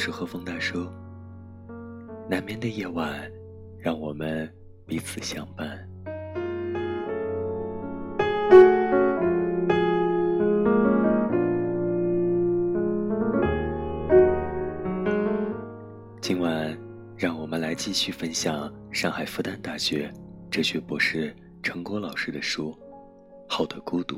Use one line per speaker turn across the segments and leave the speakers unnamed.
是和风大叔。难眠的夜晚，让我们彼此相伴。今晚，让我们来继续分享上海复旦大学哲学博士陈果老师的书《好的孤独》。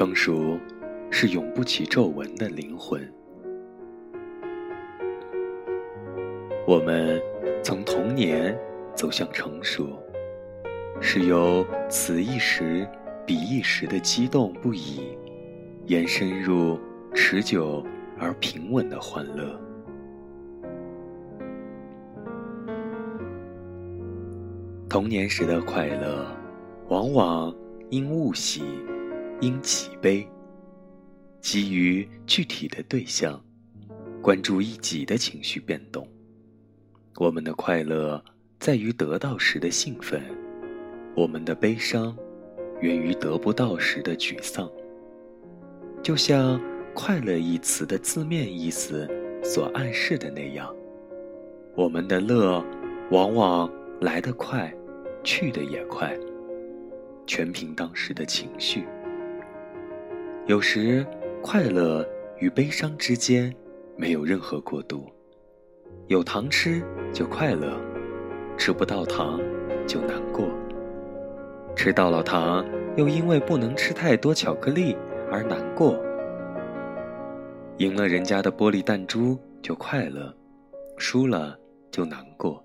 成熟，是永不起皱纹的灵魂。我们从童年走向成熟，是由此一时彼一时的激动不已，延伸入持久而平稳的欢乐。童年时的快乐，往往因物喜。因己悲，基于具体的对象，关注一己的情绪变动。我们的快乐在于得到时的兴奋，我们的悲伤源于得不到时的沮丧。就像“快乐”一词的字面意思所暗示的那样，我们的乐往往来得快，去得也快，全凭当时的情绪。有时，快乐与悲伤之间没有任何过渡，有糖吃就快乐，吃不到糖就难过；吃到了糖，又因为不能吃太多巧克力而难过。赢了人家的玻璃弹珠就快乐，输了就难过；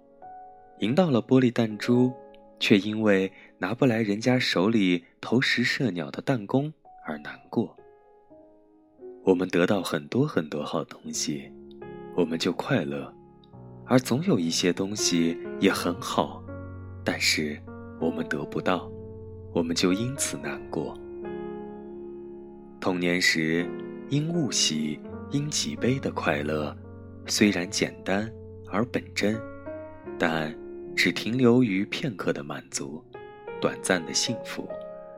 赢到了玻璃弹珠，却因为拿不来人家手里投石射鸟的弹弓。而难过。我们得到很多很多好东西，我们就快乐；而总有一些东西也很好，但是我们得不到，我们就因此难过。童年时因物喜、因己悲的快乐，虽然简单而本真，但只停留于片刻的满足、短暂的幸福，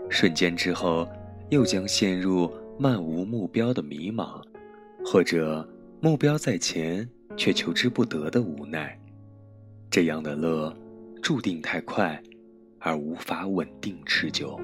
瞬间之后。又将陷入漫无目标的迷茫，或者目标在前却求之不得的无奈。这样的乐，注定太快，而无法稳定持久。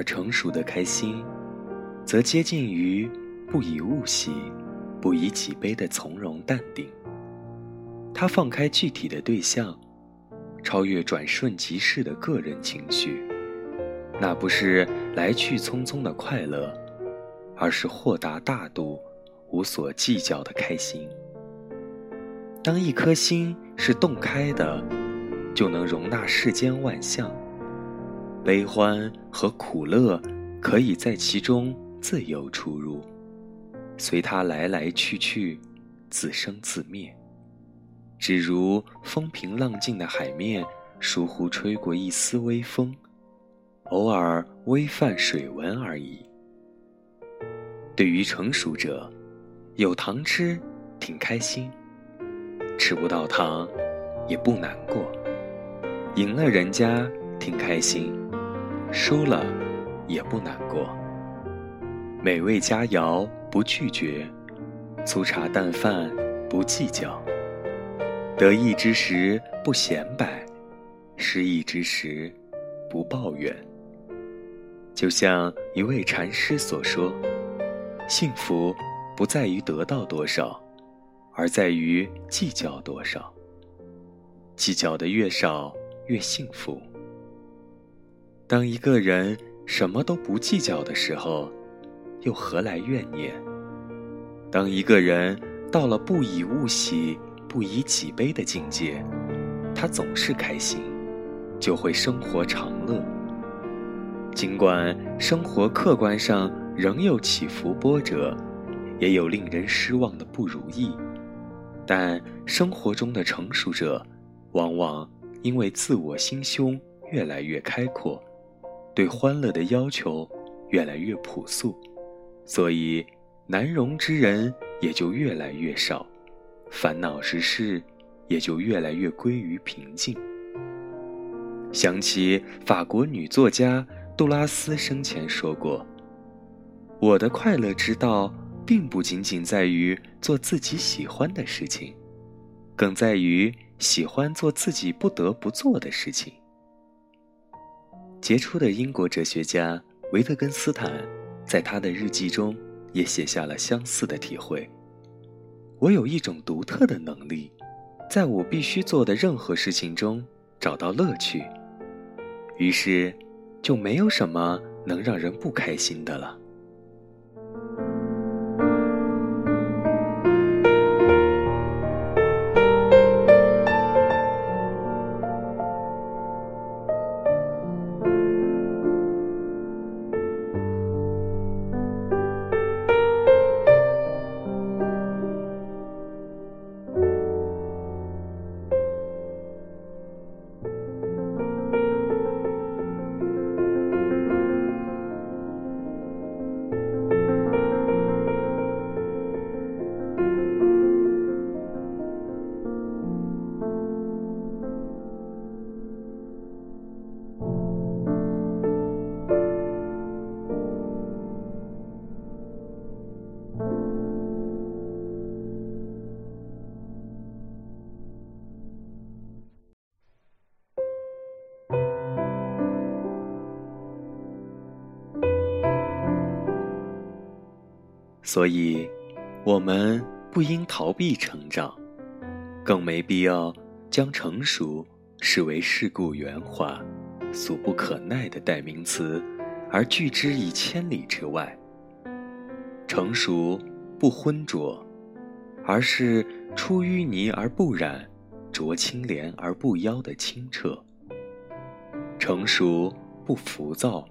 而成熟的开心，则接近于不以物喜，不以己悲的从容淡定。他放开具体的对象，超越转瞬即逝的个人情绪。那不是来去匆匆的快乐，而是豁达大度、无所计较的开心。当一颗心是洞开的，就能容纳世间万象。悲欢和苦乐，可以在其中自由出入，随它来来去去，自生自灭。只如风平浪静的海面，疏忽吹过一丝微风，偶尔微泛水纹而已。对于成熟者，有糖吃，挺开心；吃不到糖，也不难过。赢了人家，挺开心。输了，也不难过。美味佳肴不拒绝，粗茶淡饭不计较。得意之时不显摆，失意之时不抱怨。就像一位禅师所说：“幸福不在于得到多少，而在于计较多少。计较的越少，越幸福。”当一个人什么都不计较的时候，又何来怨念？当一个人到了不以物喜、不以己悲的境界，他总是开心，就会生活长乐。尽管生活客观上仍有起伏波折，也有令人失望的不如意，但生活中的成熟者，往往因为自我心胸越来越开阔，对欢乐的要求越来越朴素，所以难容之人也就越来越少，烦恼之事也就越来越归于平静。想起法国女作家杜拉斯生前说过：“我的快乐之道，并不仅仅在于做自己喜欢的事情，更在于喜欢做自己不得不做的事情。”杰出的英国哲学家维特根斯坦在他的日记中也写下了相似的体会：“我有一种独特的能力，在我必须做的任何事情中找到乐趣。”于是，就没有什么能让人不开心的了。所以，我们不应逃避成长，更没必要将成熟视为世故圆滑、俗不可耐的代名词，而拒之以千里之外。成熟不浑浊，而是出淤泥而不染，濯清涟而不妖的清澈；成熟不浮躁，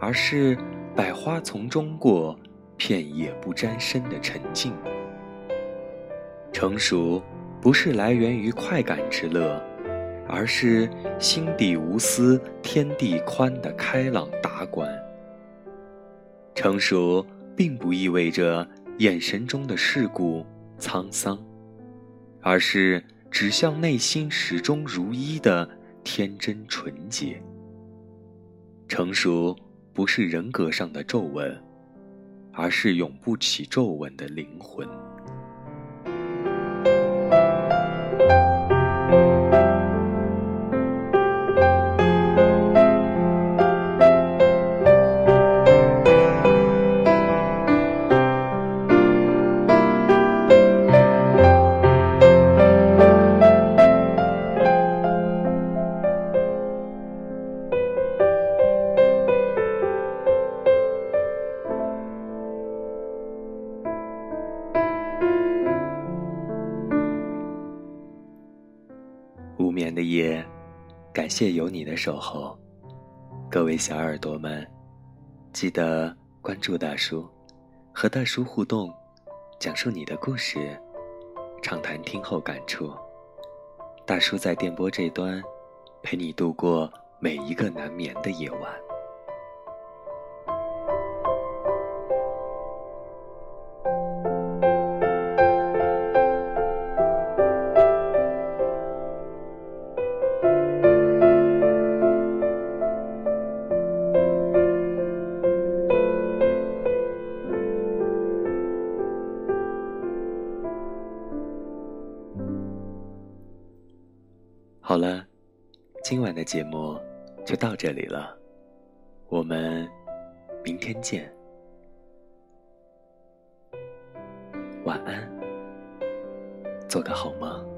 而是百花丛中过。片叶不沾身的沉静。成熟，不是来源于快感之乐，而是心底无私、天地宽的开朗达观。成熟，并不意味着眼神中的世故沧桑，而是指向内心始终如一的天真纯洁。成熟，不是人格上的皱纹。而是永不起皱纹的灵魂。的夜，感谢有你的守候，各位小耳朵们，记得关注大叔，和大叔互动，讲述你的故事，畅谈听后感触。大叔在电波这端，陪你度过每一个难眠的夜晚。今晚的节目就到这里了，我们明天见，晚安，做个好梦。